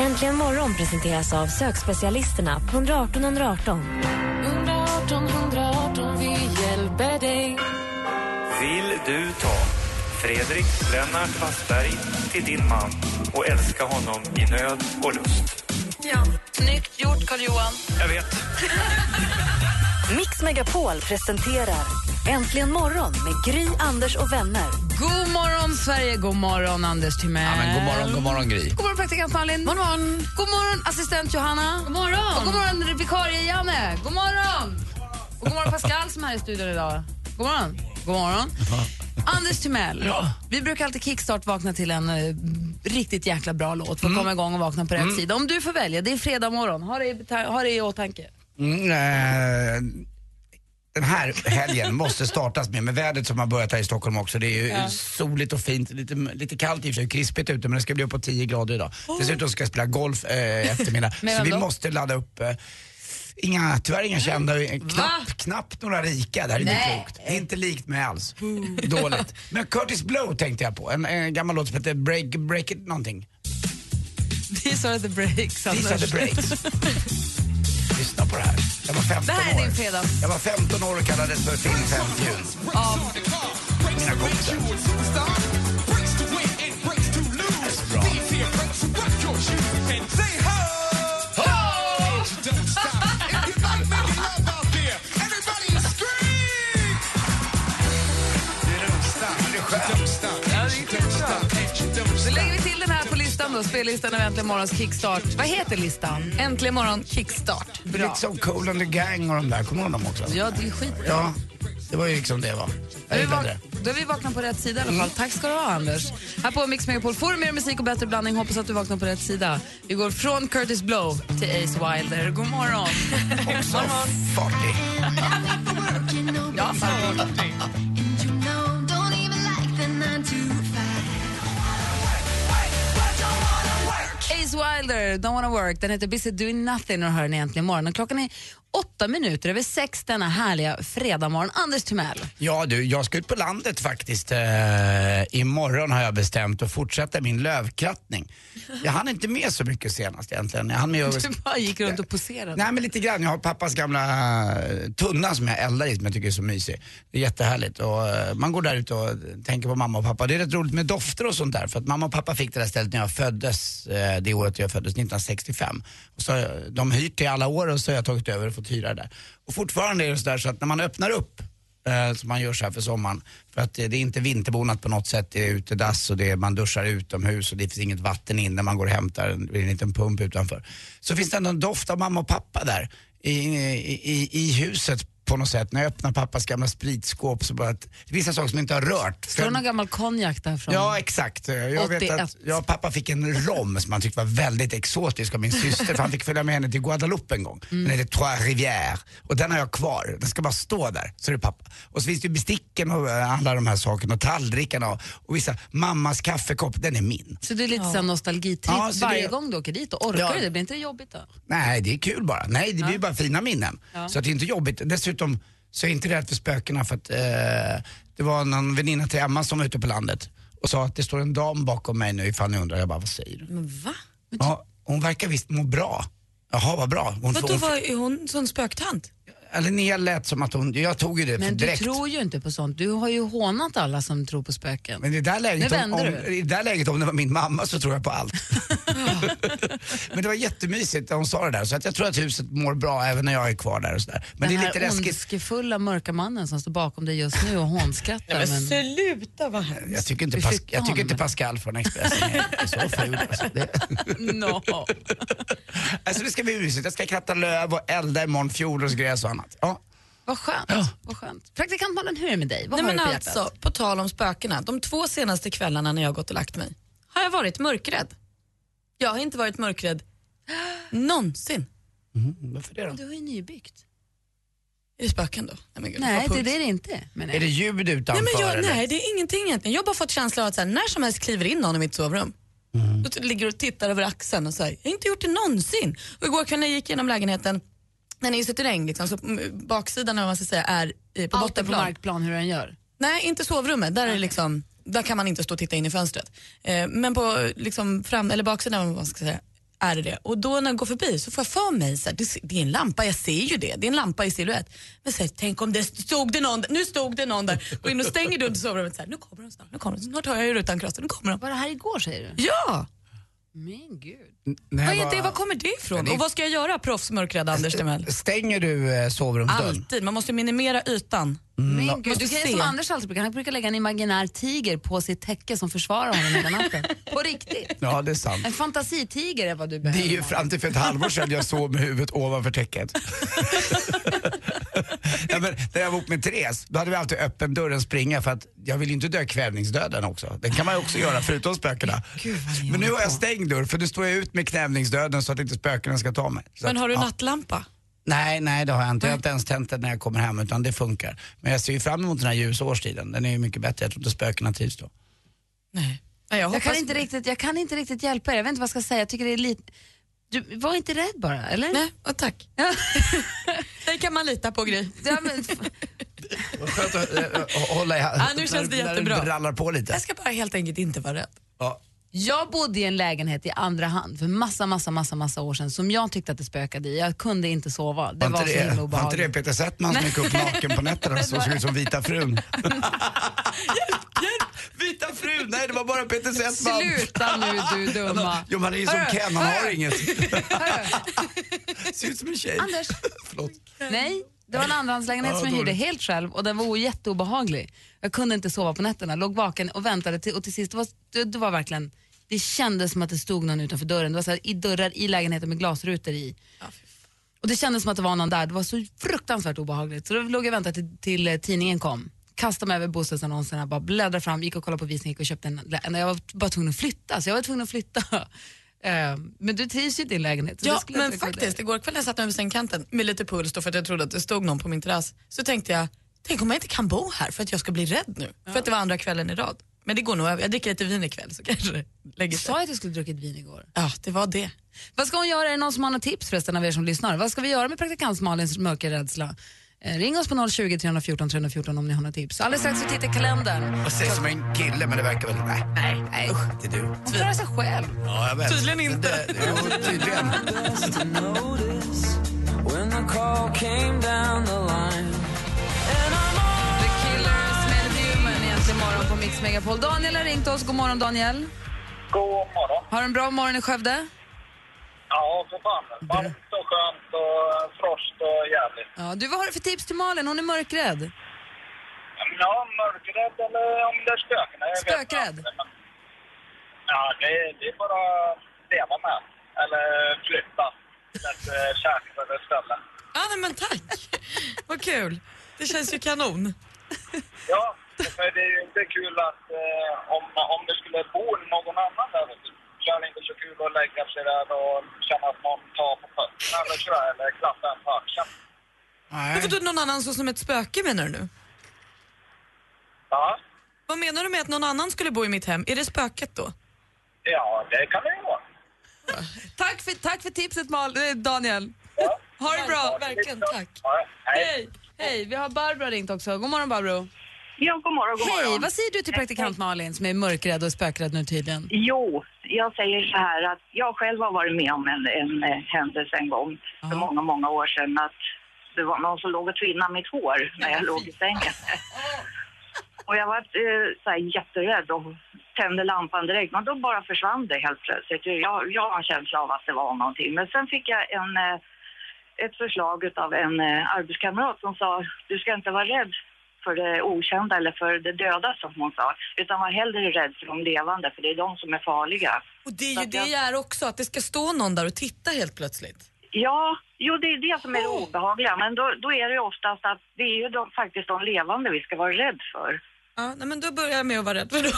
Äntligen morgon presenteras av sökspecialisterna på 118 118. Vill du ta Fredrik Lennart Wassberg till din man och älska honom i nöd och lust? Ja, snyggt gjort Carl-Johan. Jag vet. Mix Megapol presenterar Äntligen morgon med Gry, Anders och vänner. God morgon Sverige, god morgon Anders Timell. Ja, men god morgon, god morgon Gry. God morgon praktikant Malin. God morgon. God morgon assistent Johanna. God morgon. Och god morgon vikarie Janne. God morgon. Och god morgon Pascal som är här i studion idag. God morgon. God morgon. Anders Timell, Ja. vi brukar alltid kickstart vakna till en eh, riktigt jäkla bra låt för att komma igång och vakna på rätt sida. Om du får välja, det är fredag morgon, ha det i, beta- ha det i åtanke. Mm, eh, den här helgen måste startas med, med vädret som har börjat här i Stockholm också. Det är ju soligt och fint, lite, lite kallt i och för sig, krispigt ute men det ska bli uppåt 10 grader idag. Dessutom ska jag spela golf eh, eftermiddag. Så vi måste ladda upp eh, Inga, tyvärr inga kända, eh, knapp, knappt några rika. Det här är inte klokt. Det är inte likt mig alls. Dåligt. Men Curtis Blow tänkte jag på, en, en gammal låt som heter Break, break it någonting. These are the breaks, These are the breaks. Lyssna på det här. Jag var 15 Det här är år. din fredag. Jag var 15 år och kallades för Finn Femtjun. Av Mina kompisar. Då, spellistan av Äntligen morgons kickstart. Vad heter listan? Äntligen morgon kickstart. Det är Lite som Cool and the Gang och de där, kommer du ihåg dem också? Ja, det är skit. Ja, det var ju liksom det va. Då Jag är, vi gillade det. då är vi vakna på rätt sida i alla fall. Tack ska du ha, Anders. Här på Mix Megapol får du mer musik och bättre blandning. Hoppas att du vaknar på rätt sida. Vi går från Curtis Blow till Ace Wilder. God morgon. Också fartig. Ja, farbror. Wilder, Don't wanna work. Den heter Busy doing nothing och hör den egentligen imorgon. Och klockan är åtta minuter över sex denna härliga fredagmorgon. Anders Timell. Ja du, jag ska ut på landet faktiskt. Eh, imorgon har jag bestämt att fortsätta min lövkrattning. Jag hann inte med så mycket senast egentligen. Jag hann med att... Du bara gick runt och poserade. Nej men lite grann. Jag har pappas gamla eh, tunna som jag eldar i som jag tycker är så mysig. Det är jättehärligt och eh, man går där ute och tänker på mamma och pappa. Det är rätt roligt med dofter och sånt där för att mamma och pappa fick det där stället när jag föddes, eh, det året jag föddes, 1965. Och så, de hyrt det i alla år och så har jag tagit över och fått hyra det där. Och fortfarande är det så där så att när man öppnar upp eh, som man gör så här för sommaren. För att det är inte vinterbonat på något sätt. Det är utedass och det är, man duschar utomhus och det finns inget vatten inne, man går och hämtar en, en liten pump utanför. Så finns det ändå en doft av mamma och pappa där i, i, i, i huset på något sätt. När jag öppnar pappas gamla spritskåp så bara att, det är vissa saker som inte har rört. Står det någon gammal konjak där från? Ja, exakt. Jag vet 81. att jag och pappa fick en rom som han tyckte var väldigt exotisk av min syster för han fick följa med henne till Guadeloupe en gång. Mm. Den heter Trois Rivières och den har jag kvar. Den ska bara stå där, så är det pappa. Och så finns det ju besticken och eh, alla de här sakerna och tallrikarna och, och vissa, mammas kaffekopp, den är min. Så det är lite ja. nostalgitripp Ja, så varje det- gång du åker dit. Och orkar Ja. det? Blir inte det jobbigt då? Nej, det är kul bara. Nej, det blir ju bara fina minnen. Så att det är inte jobbigt. Dessutom så är jag inte rädd för spökena för att eh, det var någon väninna till Emma som var ute på landet och sa att det står en dam bakom mig nu ifall ni undrar. Jag bara, vad säger du? Men va? Ja, hon verkar visst må bra. Jaha, vad bra. Hon, Vadå, hon, var, är hon sån spöktant? Linnea lät som att hon, jag tog ju det Men du direkt. tror ju inte på sånt. Du har ju hånat alla som tror på spöken. Men i det, där läget, om, om, du. I det där läget om det var min mamma så tror jag på allt. Men det var jättemysigt när hon sa det där så att jag tror att huset mår bra även när jag är kvar där och sådär. Men Den det är lite här ondskefulla mörka mannen som står bakom dig just nu och hånskrattar. men... sluta vad hemskt. Jag tycker inte, Pas- jag tycker inte Pascal från Expressen är, så ful. Alltså. Det, No. alltså det ska bli mysigt. Jag ska kratta löv och elda imorgon, fjolårsgräs och annat. Ja. Vad skönt. Ja. Vad skönt. Praktikant Malin, hur är det med dig? Vad Nej, har men du på hjärtat? alltså, på tal om spökena, de två senaste kvällarna när jag har gått och lagt mig har jag varit mörkrädd. Jag har inte varit mörkrädd någonsin. Varför det då? Du har ju nybyggt. Är det spöken då? Nej, men gud, Nej, det puls. är det inte. Men Är det ljud utanför? Nej, men jag, eller? nej, det är ingenting egentligen. Jag har bara fått känslan av att så här, när som helst kliver in någon i mitt sovrum. Mm. Då ligger och tittar över axeln och säger, jag har inte gjort det någonsin. Och igår kväll när jag gick igenom lägenheten, den är ju så terräng liksom, så mm, baksidan eller vad man ska säga är eh, på Allt är på bottenplan. markplan hur den gör. Nej, inte sovrummet. Där, är det liksom, där kan man inte stå och titta in i fönstret. Eh, men på liksom, fram, eller baksidan vad man ska säga, är det det. Och då när jag går förbi så får jag för mig, så här, det, det är en lampa, jag ser ju det, det är en lampa i silhuett. Men så här, tänk om det stod det någon, nu stod det någon där, gå in och stänger dörren till sovrummet, så här, nu kommer de snart, nu kommer de, snart har jag ju rutan krossad, nu kommer de. Var det här igår säger du? Ja! Men gud. Nej, Vad, är det, vad kommer det ifrån? Det- Och vad ska jag göra, proffsmörkrädd Anders Timell? Stänger du eh, sovrumsdörren? Alltid, man måste minimera ytan. Men gud, Måste du kan se. som Anders alltid brukar, han brukar lägga en imaginär tiger på sitt täcke som försvarar honom hela natten. På riktigt. Ja, det är sant. En fantasitiger är vad du Det behöver. är ju fram till för ett halvår sedan jag sov med huvudet ovanför täcket. ja, men när jag var ihop med Therese, då hade vi alltid öppen dörren springa för att jag vill ju inte dö kvävningsdöden också. Den kan man ju också göra förutom spökena. Men nu har jag stängd dörr för nu står jag ut med knävningsdöden så att inte spökena ska ta mig. Så Men att, har du ja. nattlampa? Nej, nej det har jag inte. Jag har inte ens tänt den när jag kommer hem utan det funkar. Men jag ser ju fram emot den här ljusårstiden. Den är ju mycket bättre. Jag tror inte spökena trivs då. Nej. Jag, Jag kan, inte riktigt, jag kan inte riktigt hjälpa er, jag vet inte vad jag ska säga. Jag tycker det är lite... Du var inte rädd bara, eller? Nej, och tack. Ja. Det kan man lita på Gry. Ja, men, skönt att äh, hålla i Ja, nu känns det när, jättebra. När du rallar på lite. Jag ska bara helt enkelt inte vara rädd. Ja. jag bodde i en lägenhet i andra hand för massa, massa, massa, massa år sedan som jag tyckte att det spökade i. Jag kunde inte sova. Det Var var, inte så himla det, var inte obehagligt. det Peter Settman som gick upp naken på nätterna och såg ut som Vita frun? Vita frun! Nej, det var bara Peter Settman. Sluta nu du dumma. Jo, man är ju som Hörru, Ken, han har hörru. inget. Ser ut som en tjej. Anders. Förlåt. Nej, det var en andrahandslägenhet Ja, som jag hyrde dåligt. helt själv och den var jätteobehaglig. Jag kunde inte sova på nätterna, låg vaken och väntade till, och till sist, det var, det, det var verkligen, det kändes som att det stod någon utanför dörren. Det var så här, i dörrar i lägenheten med glasrutor i. Och det kändes som att det var någon där, det var så fruktansvärt obehagligt. Så då låg jag och väntade till, till eh, tidningen kom. Kastade mig över bostadsannonserna, bara bläddrade fram, gick och kollade på visning, gick och köpte en, jag var bara tvungen att flytta, så jag var tvungen att flytta. Eh, men du trivs ju i din lägenhet. Ja, men faktiskt, igår kväll när jag satt mig över sängkanten med lite puls då för att jag trodde att det stod någon på min terrass, så tänkte jag, tänk om jag inte kan bo här för att jag ska bli rädd nu. För att det var andra kvällen i rad. Men det går nog över. Jag dricker lite vin ikväll så kanske det lägger Jag sa sig. att jag skulle druckit vin igår. Ja, det var det. Vad ska hon göra? Är det någon som har något tips förresten av er som lyssnar? Vad ska vi göra med praktikant Malins mörkerrädsla? Eh, ring oss på 020 314 314 om ni har något tips. Alldeles strax så tittar kalendern. Jag säger som en kille men det verkar väl... Nej, nej, nej. Inte du. Hon klarar sig själv. Ja, jag vet. Tydligen inte. Det, det, jo, tydligen. The Killers med Human egentligen morgon på Mix Megapol. Daniel har ringt oss. God morgon Daniel. God morgon. Har du en bra morgon i Skövde? Ja, för fan. Varmt och skönt och frost och jävligt. Ja, du, vad har du för tips till Malin? Hon är mörkrädd. Ja, mörkrädd eller om det är spöken. jag vet Spökrädd? inte, men- Ja, det, det är bara att leva med. Eller flytta till ett eh, säkrare ställe. Ja, nej, men tack. Vad kul. Det känns ju kanon. Ja, för det är ju inte kul att eh, om, om det skulle bo någon annan där vet du, så är det inte så kul att lägga sig där och känna att någon tar på fötterna eller sådär, eller klappa en på axeln. Nej. Varför du någon annan så som ett spöke menar du nu? Ja, Vad menar du med att någon annan skulle bo i mitt hem? Är det spöket då? ja det kan det ju vara. Tack för, tack för tipset Mal, eh, Daniel. Ja. Ha det bra. Verkligen, tack. Ja, hej. Hej. Hej, vi har Barbro ringt också. God morgon Barbro. Ja, god morgon, god morgon. Hej, vad säger du till praktikant Malin som är mörkrädd och spökrädd nu tydligen? Jo, jag säger så här att jag själv har varit med om en, en eh, händelse en gång för många, många år sedan att det var någon som låg och tvinnade mitt hår när jag låg i sängen. Och jag var eh, så här, jätterädd och tände lampan direkt, men då bara försvann det helt plötsligt. Jag, jag har en känsla av att det var någonting. Men sen fick jag en, eh, ett förslag av en eh, arbetskamrat som sa, du ska inte vara rädd för det okända eller för det döda som hon sa, utan var hellre rädd för de levande, för det är de som är farliga. Och det är ju det jag är också, att det ska stå någon där och titta helt plötsligt. Ja, jo det är det som är det obehagliga, men då, då är det ju oftast att det är ju de, faktiskt de levande vi ska vara rädd för. Ja, nej, men då börjar jag med att vara rädd för då.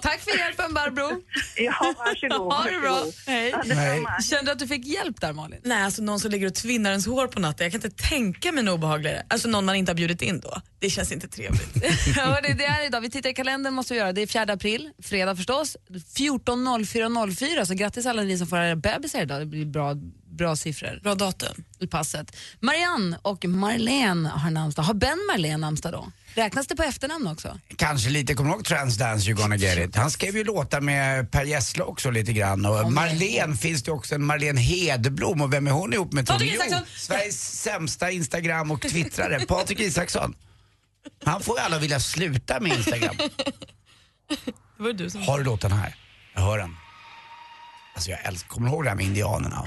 Tack för hjälpen Barbro. Ja, varsågod. Ha det bra. Hej. Detsamma. Kände du att du fick hjälp där Malin? Nej, alltså någon som ligger och tvinnar ens hår på natten. Jag kan inte tänka mig något obehagligare. Alltså någon man inte har bjudit in då. Det känns inte trevligt. ja, det, det är idag. Vi tittar i kalendern måste vi göra. Det är 4 april, fredag förstås. 14.04.04 så grattis alla ni som får era bebisar idag. Det blir bra, bra siffror. Bra datum. I passet. Marianne och Marlene har namnsdag. Har Ben Marlene namnsdag då? Räknas det på efternamn också? Kanske lite, kommer du ihåg Transdance You gonna get it? Han skrev ju låtar med Per Gessle också lite grann och Marlene finns det också en Marlene Hedblom och vem är hon ihop med? Patrik Isaksson. Sveriges sämsta Instagram och twittrare, Patrik Isaksson. Han får ju alla vilja sluta med Instagram. Det var du som... Har du låten här? Jag hör den. Alltså jag älskar, kommer du ihåg det här med indianerna?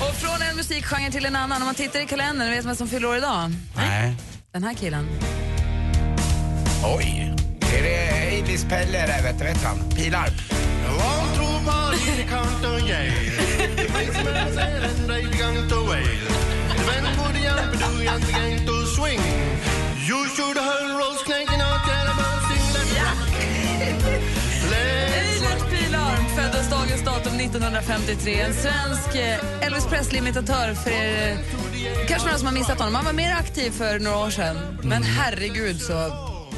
Och från en musikgenre till en annan. Om man tittar i kalendern, vet man vem som fyller år idag? Nej. Den här killen. Oj. Är det Eilis Pelle där, vet du, vet han? Pilarp. Eilert Pilarm föddes dagens datum 1953. En svensk eh, Elvis Presley-imitatör för er. eh, Kanske några som har missat honom. Han var mer aktiv för några år sedan. Men herregud så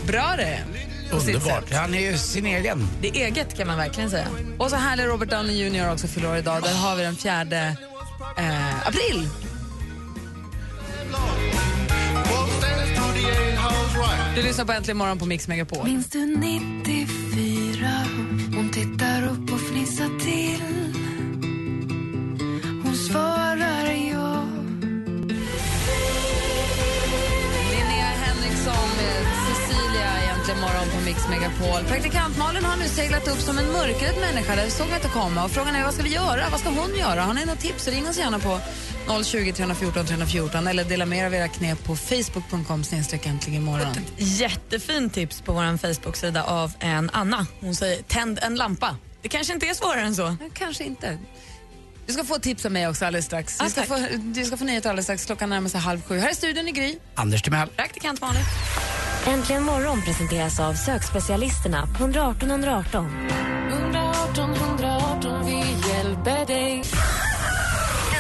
bra det är. Underbart. Han är ju sin egen. Det är eget kan man verkligen säga. Och så härlig Robert Downey Jr. också fyller år idag. Där har vi den 4 eh, april. Du lyssnar på Äntligen morgon på Mix Megapol. Minns du 94? På Mix Megapol. Praktikant Malin har nu seglat upp som en mörkrädd människa. Det såg vi inte komma. Och frågan är vad ska vi göra? Vad ska hon göra? Har ni något tips ring oss gärna på 020 314 314 eller dela med er av era knep på facebook.com snedstreck äntligen imorgon. Jättefint tips på vår Facebook-sida av en Anna. Hon säger tänd en lampa. Det kanske inte är svårare än så. Kanske inte. Du ska få tips av mig också alldeles strax. Ah, du, ska tack. få, du ska få nyheter alldeles strax. Klockan närmar sig halv sju. Här i studion i Gry. Anders Timell. Praktikant Malin. Äntligen morgon presenteras av sökspecialisterna på 118 118. 118 118, vi hjälper dig.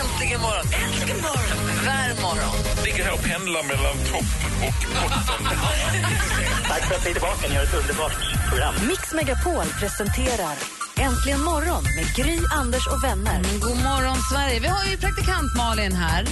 Äntligen morgon! Äntligen morgon! Värm morgon! Ligger här och pendlar mellan topp och botten. Tack för att ni är tillbaka. Ni har ett underbart program. Mix Megapol presenterar Äntligen morgon med Gry, Anders och vänner. Mm, God morgon, Sverige. Vi har ju praktikant Malin här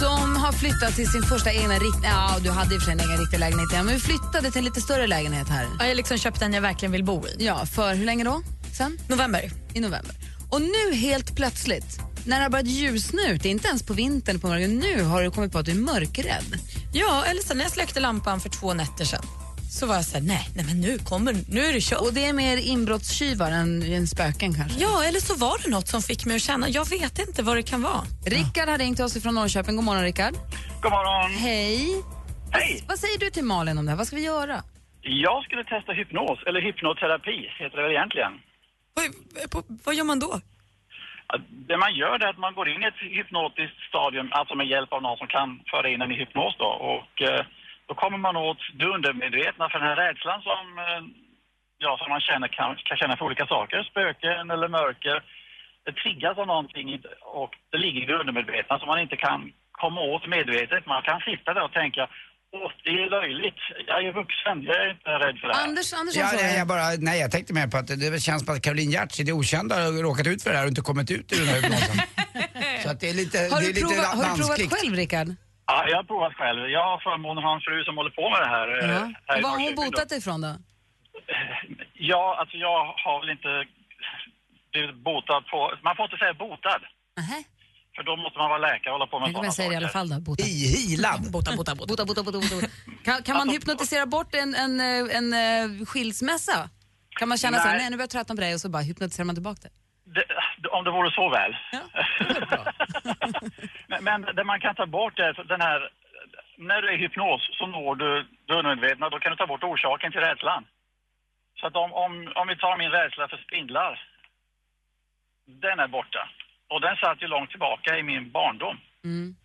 som har flyttat till sin första egna riktiga... Ja, du hade i och för sig en egen riktig lägenhet, ja, men vi flyttade till en lite större lägenhet här. Ja, jag liksom köpt den jag verkligen vill bo i. Ja, för hur länge då? Sen? November. I november. Och nu helt plötsligt, när det har börjat ljusna ut, inte ens på vintern på morgonen, nu har du kommit på att du är mörkrädd. Ja, eller sen när jag släckte lampan för två nätter sedan så var jag så här, nej, nej men nu kommer, nu är det kört. Och det är mer inbrottstjuvar än, än spöken kanske? Ja, eller så var det något som fick mig att känna, jag vet inte vad det kan vara. Rickard har ringt oss från Norrköping. God morgon Rickard. God morgon. Hej. Hej. Vad säger du till Malin om det här? Vad ska vi göra? Jag skulle testa hypnos, eller hypnoterapi heter det väl egentligen. Vad, vad gör man då? Det man gör är att man går in i ett hypnotiskt stadium, alltså med hjälp av någon som kan föra in en i hypnos då. Och eh, då kommer man åt det undermedvetna för den här rädslan som, eh, ja, som man känner, kan, kan känna för olika saker, spöken eller mörker. Det triggas av någonting och det ligger i det undermedvetna som man inte kan komma åt medvetet. Man kan sitta där och tänka, åh, det är löjligt. Jag är vuxen, jag är inte rädd för det här. Anders, Anders Ja, nej, jag bara, nej, jag tänkte mer på att det känns som att Caroline Giertz i det okända har råkat ut för det här och inte kommit ut ur den här hypnosen. Så att det är lite, Har det du, är lite provat, har du provat själv, Rickard? Ja, jag har provat själv. Jag har förmånen att ha en fru som håller på med det här. eh, Ja. här i Var har hon botat dig ifrån då? Ja, alltså jag har väl inte blivit botad på... Man får inte säga botad. Nähä. För då måste man vara läkare och hålla på med sådana det i alla saker. fall då. Bota. Ihilad. Bota, bota, bota. Bota, bota, bota, bota. Kan, kan man hypnotisera bort en, en, eh, en, en skilsmässa? Kan man känna sig, Nej. nej nu börjar jag tröttna på dig och så bara hypnotiserar man tillbaka det? Det, om det vore så väl. men, men det man kan ta bort är den här... När du är i hypnos så når du det undermedvetna. Då kan du ta bort orsaken till rädslan. Så att om, om, om vi tar min rädsla för spindlar. Den är borta. Och den satt ju långt tillbaka i min barndom. Mm.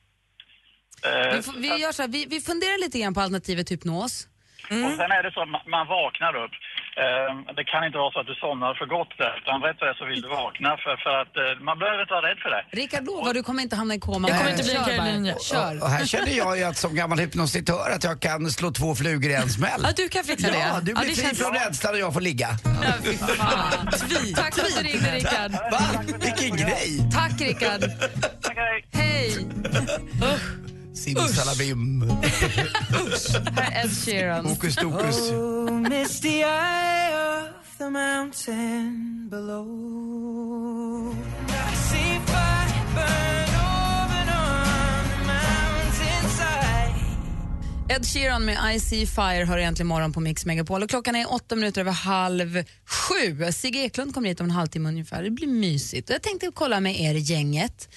Eh, Vi, vi, gör så här, vi, vi funderar lite grann på alternativet hypnos. Och sen är det så att man vaknar upp. Eh, det kan inte vara så att du somnar för gott där. Utan rätt vad det är så vill du vakna för, för att eh, man behöver inte vara rädd för det. Rickard lovar, du kommer inte hamna i koma. Jag kommer inte bli. Carolina. Kör. Och här känner jag ju att som gammal hypnositör att jag kan slå två flugor i en smäll. Ja, du kan fixa det. Ja, du Ja, blir det fri från rädslan och jag får ligga. Fan. Tack för att du ringde Rickard. Va? Vilken grej! Tack Rickard. Hej. Simsalabim. Här är Ed Sheeran. Hokus tokus. misty eye of the mountain below. I see fire burn over on the mountainside. Ed Sheeran med I See Fire hör egentligen morgon på Mix Megapol och klockan är åtta minuter över halv sju. Sigge Eklund kommer hit om en halvtimme ungefär. Det blir mysigt. Och jag tänkte kolla med er gänget.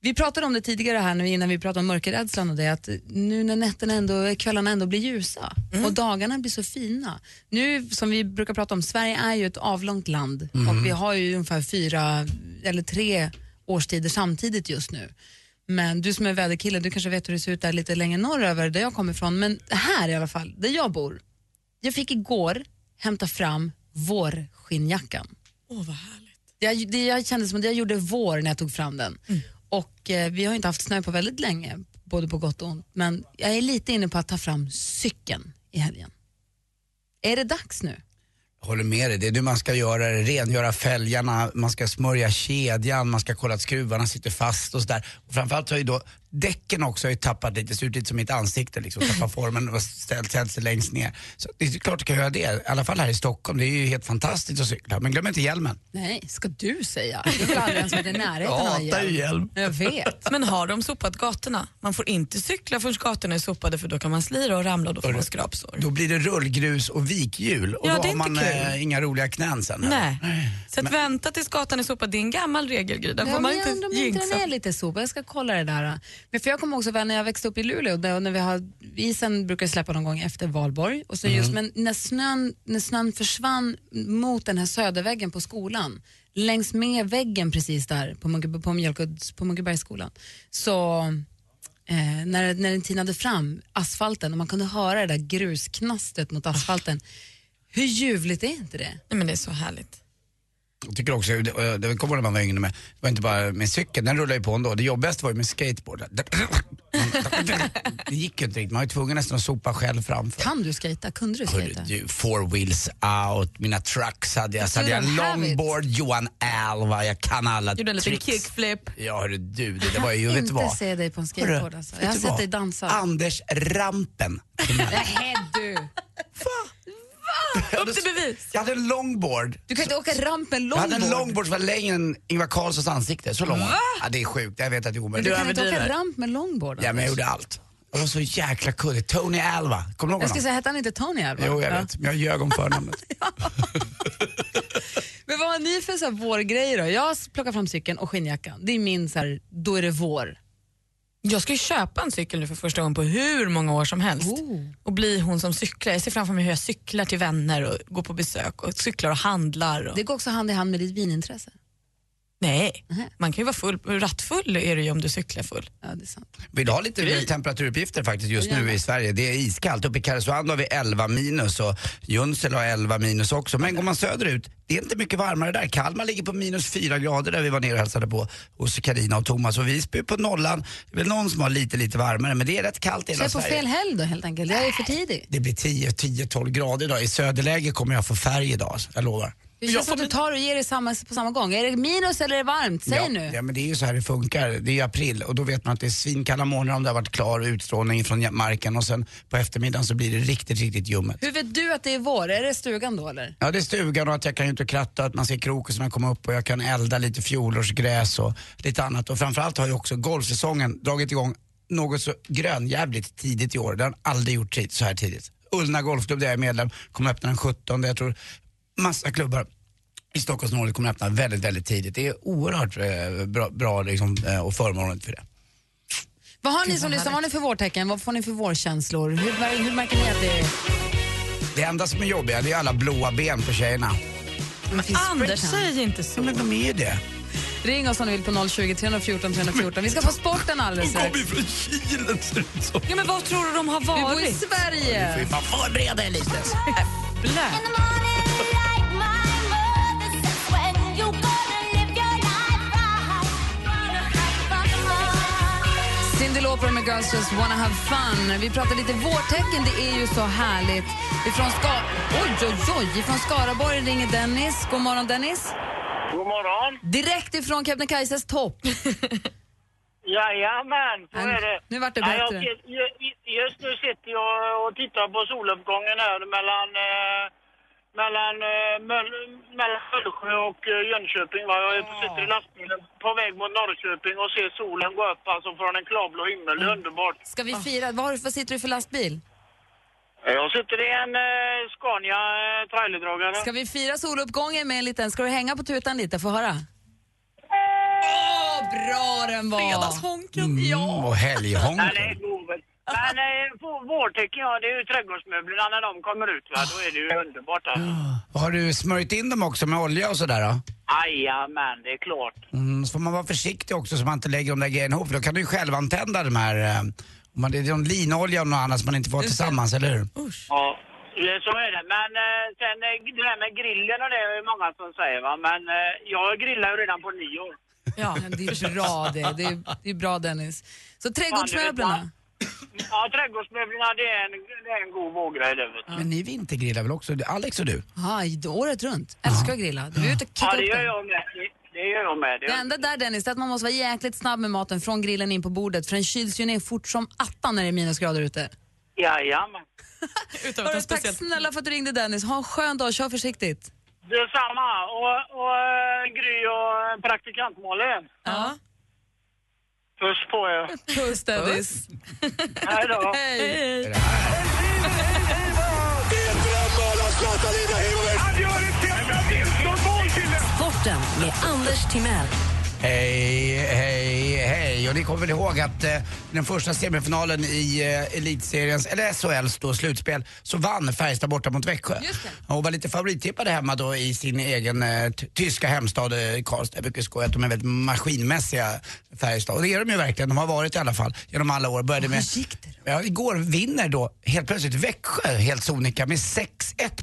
Vi pratade om det tidigare här vi- innan vi pratade om mörkerrädslan och det att nu när nätterna ändå, kvällarna ändå blir ljusa och dagarna blir så fina. Nu som vi brukar prata om, Sverige är ju ett avlångt land Mm. och vi har ju ungefär fyra eller tre årstider samtidigt just nu. Men du som är väderkille, du kanske vet hur det ser ut där lite längre norröver där jag kommer ifrån. Men här i alla fall, där jag bor. Jag fick igår hämta fram vårskinnjackan. Åh, vad härligt. Jag, det, jag kände som att jag gjorde vår när jag tog fram den. Och eh, vi har inte haft snö på väldigt länge, både på gott och ont. Men jag är lite inne på att ta fram cykeln i helgen. Är det dags nu? Jag Håller med dig, det är nu man ska göra det, rengöra fälgarna, man ska smörja kedjan, man ska kolla att skruvarna sitter fast och sådär. Och framförallt har ju då däcken också har ju tappat lite, ser ut lite som mitt ansikte liksom, tappat formen och ställt, ställt sig längst ner. Så det är klart du kan göra det, i alla fall här i Stockholm, det är ju helt fantastiskt att cykla. Men glöm inte hjälmen. Nej, ska du säga? Jag har aldrig ens i närheten Jag av hatar ju hjälm. Jag vet. Men har de sopat gatorna? Man får inte cykla förrän gatorna är sopade för då kan man slira och ramla och då får man skrapsår. Då blir det rullgrus och vikhjul och Ja, då det är har man eh, inga roliga knän sen. heller. Nej. Så att vänta tills gatan är sopad, det är en gammal regel Gry. Där Ja, får man men jag inte undrar om inte den jinxa. är lite sopad. Jag ska kolla det där. Men för jag kommer också när jag växte upp i Luleå, där, när vi har, isen brukar släppa någon gång efter valborg. Och så just, Men när snön, när snön försvann mot den här söderväggen på skolan, längs med väggen precis där på, Munke, på, Mjölkudds, på Munkebergsskolan, så eh, när, när den tinade fram asfalten och man kunde höra det där grusknastret mot asfalten. Hur ljuvligt är inte det? Nej, men det är så härligt. Jag tycker också, det, det kommer när man var yngre med, det var inte bara med cykeln, den rullade ju på ändå. Det jobbigaste var ju med skateboard. Det gick ju inte riktigt, man var ju tvungen nästan att sopa själv framför. Kan du skata? Kunde du skata? four wheels out, mina trucks hade jag. Så hade jag longboard, Johan Alva, jag kan alla Gjorde en liten kickflip. Ja hörru du, det, det var ju, vet du inte vad? se dig på en skateboard alltså. Jag har sett dig dansa. Anders Rampen. Nej du! Upp till bevis. Jag hade en longboard. Du kan inte åka ramp med Jag longboard. hade en longboard som var längre än Ingvar Carlssons ansikte, så lång. Ja, det är sjukt, jag vet att det är omöjligt. Du kan inte åka ramp med longboard. Ja men jag gjorde allt. Jag var så jäkla kunnig. Tony Alva, kommer du ihåg Jag ska honom? säga, hette han inte Tony Alva? Jo jag Ja. vet, men jag ljög om förnamnet. Men vad har ni för så här vårgrejer då? Jag plockar fram cykeln och skinnjackan. Det är min så här, då är det vår. Jag ska ju köpa en cykel nu för första gången på hur många år som helst. Och bli hon som cyklar. Jag ser framför mig hur jag cyklar till vänner och går på besök och cyklar och handlar. Och... Det går också hand i hand med ditt vinintresse. Nej, man kan ju vara full. Rattfull är du ju om du cyklar full. Ja, det är sant. Vill du ha lite temperaturuppgifter faktiskt just nu i Sverige? Det är iskallt. Uppe i Karesuando har vi 11 minus och Junsele har 11 minus också. Men går man söderut, det är inte mycket varmare där. Kalmar ligger på minus 4 grader där vi var nere och hälsade på hos Karina och Thomas. Och Visby är på nollan. Det är väl någon som har lite, lite varmare men det är rätt kallt i Så hela jag är på Sverige. fel helg då helt enkelt. Jag är för tidig. Det blir 10, 10, 12 grader idag. I söderläge kommer jag få färg idag, jag lovar. Det känns som att du tar och ger det samma, på samma gång. Är det minus eller är det varmt? Säg ja, nu. Ja men det är ju så här det funkar. Det är ju april och då vet man att det är svinkalla månader om det har varit klar utstrålning från marken och sen på eftermiddagen så blir det riktigt, riktigt ljummet. Hur vet du att det är vår? Är det stugan då eller? Ja det är stugan och att jag kan ju inte kratta, att man ser krokusarna komma upp och jag kan elda lite fjolårsgräs och lite annat. Och framförallt har ju också golfsäsongen dragit igång något så grönjävligt tidigt i år. Det har aldrig gjort så här tidigt. Ullna Golfklubb där jag är medlem kommer öppna den 17. Jag tror massa klubbar i Stockholmsområdet kommer öppna väldigt, väldigt tidigt. Det är oerhört eh, bra, bra liksom, eh, och förmånligt för det. Vad har ni som lyssnar, vad har ni för vårtecken? Vad får ni för vårkänslor? Hur, hur märker ni att det är... Det enda som är jobbiga det är alla blåa ben på tjejerna. Men Anders, säg inte så. Men de är ju det. Ring oss om ni vill på 020 314 314. Vi ska få sporten alldeles strax. ju från Kilen ser det ut som. Ja, men vad tror du de har Vi bor i varit? Sverige. Vi får förbereda er lite. Lauper med Girls Just Wanna Have Fun. Vi pratar lite vårtecken, det är ju så härligt. Ifrån, Ska... oj, oj, oj. Ifrån Skaraborg ringer Dennis. God morgon Dennis. God morgon. Direkt ifrån Kebnekaises topp. Jajamän, så är det. nu vart det Ja, jag bättre. Just nu sitter jag och tittar på soluppgången här mellan, eh, mellan, eh, mellan Mullsjö och eh, Jönköping. Va? Jag är- sitter i lastbilen på väg mot Norrköping och ser solen gå upp alltså från en klarblå himmel. Det är underbart. Ska vi fira? Vad, har du- vad sitter du för lastbil? Jag sitter i en eh, Scania eh, trailerdragare. Ska vi fira soluppgången med en liten... Ska du hänga på tutan lite? Få höra. Åh, bra den var! Fredagshonken. Mm, och är god. Men eh, vå- vårtecken, ja, det är ju trädgårdsmöblerna när de kommer ut. Va? Då är det ju underbart. Alltså. Har du smörjt in dem också med olja och sådär då? Jajamän, det är klart. Mm, så får man vara försiktig också så man inte lägger de där grejerna ihop för då kan du ju själv antända de här eh, om man, det är någon linolja och något annat som man inte får tillsammans, eller hur? Ja, det- så är det. Men eh, sen eh, det här med grillen och det är det många som säger va. Men eh, jag grillar ju redan på nyår. Ja, det är bra det. Det är, det är bra Dennis. Så trädgårdsmöblerna. Ja, trädgårdsmöblerna det är en, det är en god vårgrej det vet du. Men ni vintergrillar väl också? Alex och du? Ja, i- året runt. Älskar att grilla. Du är ute och Ja, det upp gör den. jag med. Det, det gör jag med. Det Det, enda där Dennis, är att man måste vara jäkligt snabb med maten från grillen in på bordet för den kyls ju ner fort som attan när det är minusgrader ute. Jajamän. Utan Hörru, tack speciellt... snälla för att du ringde Dennis. Ha en skön dag, kör försiktigt. Detsamma. Och, och eh, Gry och eh, praktikant Malin. Ja. Puss på er. Puss Dennis. Hej då. Hej. Sporten med Anders Timell. Hej, hej, hej. Och ni kommer väl ihåg att eh, den första semifinalen i eh, elitseriens, eller SHLs då, slutspel, så vann Färjestad borta mot Växjö. Just det. Och var lite favorittippade hemma då i sin egen eh, tyska hemstad eh, Karlstad. Jag brukar skoja att de är väldigt maskinmässiga Färjestad. Och det är de ju verkligen. De har varit i alla fall genom alla år. Började med, ja, igår vinner då helt plötsligt Växjö helt sonika med 6-1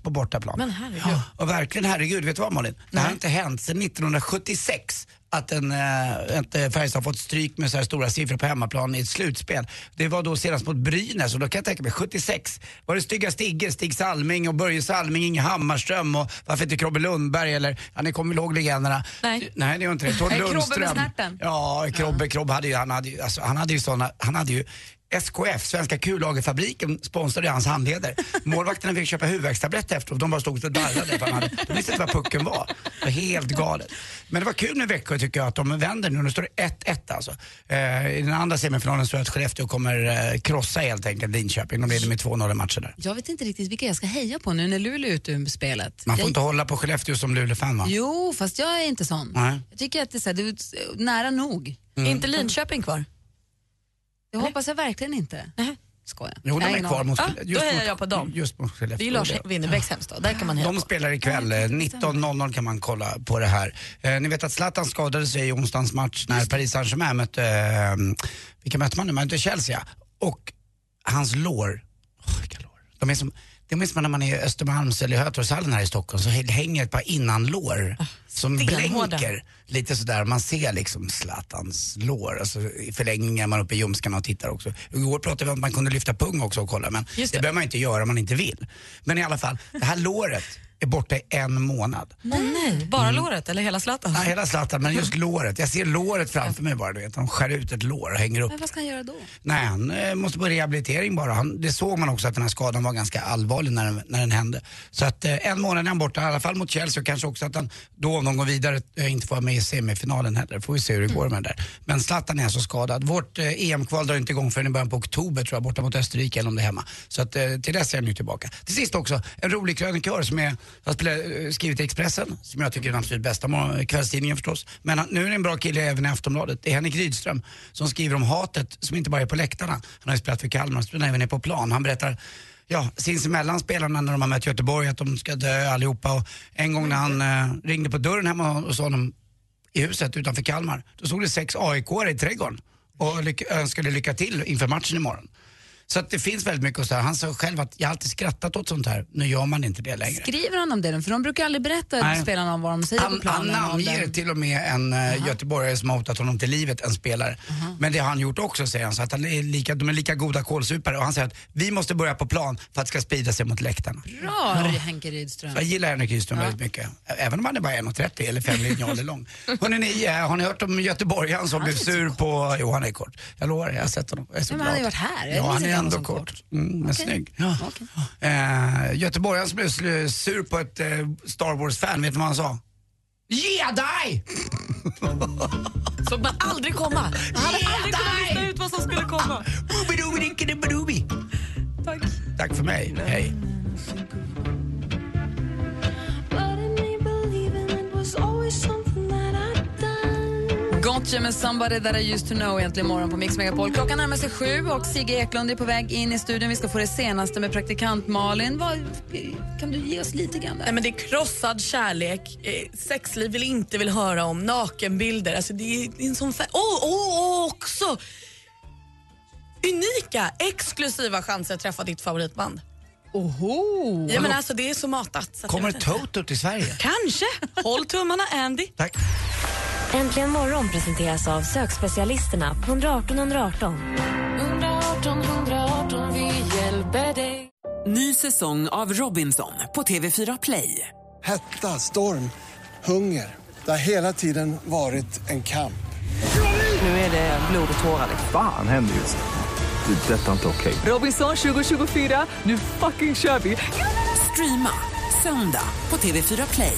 på bortaplan. Men herregud. Ja, och verkligen, herregud, vet du vad Malin? Det här har inte hänt sedan 1976 att en, äh, ett äh, Färjestad har fått stryk med så här stora siffror på hemmaplan i ett slutspel. Det var då senast mot Brynäs och då kan jag tänka mig 76 var det Stygga Stigge, Stig Salming och Börje Salming, Inge Hammarström och varför inte Krobbe Lundberg eller, ja ni kommer ihåg legenderna? Nej. Nej det gör inte det. Tord Nej, Krobbe med Lundström. snärten. Ja, Krobbe, Krobbe hade ju, han hade ju, alltså, han hade ju såna, han hade ju SKF, Svenska kullagerfabriken, sponsrade hans handleder. Målvakterna fick köpa huvudvärkstabletter efteråt. De bara stod och darrade. för han hade- De visste inte vad pucken var. Det var helt galet. Men det var kul med Växjö tycker jag att de vänder nu. Nu står det 1-1 alltså. Eh, I den andra semifinalen så jag att Skellefteå kommer eh, krossa helt enkelt Linköping. De leder med 2-0 i matchen där. Jag vet inte riktigt vilka jag ska heja på nu när Luleå är ute ur spelet. Man får jag... inte hålla på Skellefteå som Luleå-fan va? Jo, fast jag är inte sån. Nej. Jag tycker att det är, så här, det är nära nog. Mm. Inte Linköping kvar? Det hoppas jag verkligen inte. Skojar. Jo, de är kvar mot Skellefteå. då Just hejar jag på dem. Just mot. Det är ju Lars Winnerbäcks hemstad, där kan man heja De på. spelar ikväll, eh, 19.00 kan man kolla på det här. Eh, ni vet att Zlatan skadade sig i onsdagens match när Paris Saint-Germain mötte, eh, vilka mötte man nu? Man mötte Chelsea. Och hans lår, oh, vilka lår. De är som, det är som när man är i Östermalms eller Hötorgshallen här i Stockholm så hänger ett par innanlår som stenhårda. blänker lite sådär. Man ser liksom Zlatans lår. Alltså, I förlängningen är man uppe i ljumskarna och tittar också. Igår pratade vi om att man kunde lyfta pung också och kolla men det. Det. behöver man inte göra om man inte vill. Men i alla fall, det här låret är borta i en månad. Nej, nej. Bara Mm. låret eller hela sladden? Ja, hela slattan, men just låret. Jag ser låret framför mig bara, du vet. De skär ut ett lår och hänger upp. Men vad ska han göra då? Nej, han eh, måste på rehabilitering bara. Han, det såg man också att den här skadan var ganska allvarlig när den, när den hände. Så att eh, en månad är han borta, i alla fall mot Chelsea och kanske också att han då om de går vidare eh, inte får vara med i semifinalen heller. Får vi se hur det går med det där. Men Zlatan är alltså skadad. Vårt eh, EM-kval drar inte igång förrän i början på oktober tror jag, borta mot Österrike eller om det är hemma. Så att eh, till dess är han ju tillbaka. Till sist också, en rolig krönikör som är, har eh, skrivit i Expressen, som jag tycker är den absolut bästa eh, kvällstidningen förstås. Men nu är det en bra kille även i Aftonbladet. Det är Henrik Rydström som skriver om hatet som inte bara är på läktarna. Han har ju spelat för Kalmar, spelar även är på plan. Han berättar ja, sinsemellan spelarna när de har mött Göteborg att de ska dö allihopa. Och en gång när han eh, ringde på dörren hemma hos honom i huset utanför Kalmar, då stod det sex aik i trädgården och lyck- önskade lycka till inför matchen imorgon. Så att det finns väldigt mycket att säga. Han sa själv att jag alltid skrattat åt sånt här, nu gör man inte det längre. Skriver han om det? För de brukar aldrig berätta Nej. spelarna om vad de säger på Han, han planen. om namnger till och med en uh, göteborgare som har hotat honom till livet, en spelare. Men det har han gjort också säger han, så att han är lika, de är lika goda kålsupare. Och han säger att vi måste börja på plan för att det ska sprida sig mot läktarna. Bra, Ja. Henke Rydström. Så jag gillar Henrik Rydström väldigt mycket. Även om han är bara 1,30 eller 5 linjaler lång. Hörrni, ni, eh, har ni hört om göteborgaren som blev sur på... Jo, han är kort. Jag lovar, jag har sett honom. Jag är så Ja, men glad. han har ju varit här. Ja, han ändå som kort. Mm, men Okej. snygg. Ja. Eh, göteborgaren som blev sur på ett eh, Star Wars-fan, vet du vad han sa? Ge dig! Såg man aldrig komma. Man hade aldrig kunnat lista ut vad som skulle komma. Tack. Tack för mig. Hej. Gotcha med Somebody That I Used To Know egentligen morgon på Mix Megapol. Klockan närmar sig sju och Sigge Eklund är på väg in i studion. Vi ska få det senaste med praktikant Malin. Vad, kan du ge oss lite grann där? Nej, men det är krossad kärlek, eh, sexliv vill inte vill höra om, nakenbilder. Alltså det är en sån fär- Åh, åh, åh, också! Unika, exklusiva chanser att träffa ditt favoritband. Oho! Ja, men alltså, det är så matat. Så att Kommer. Toto till Sverige? Kanske. Håll tummarna Andy. Tack. Äntligen morgon presenteras av sökspecialisterna på 118 118. 118 118, vi hjälper dig. Ny säsong av Robinson på TV4 Play. Hetta, storm, hunger. Det har hela tiden varit en kamp. Nu är det blod och tårar. Fan händer just nu. Det. är Detta är inte okej. Robinson 2024, nu fucking kör vi! Streama söndag på TV4 Play.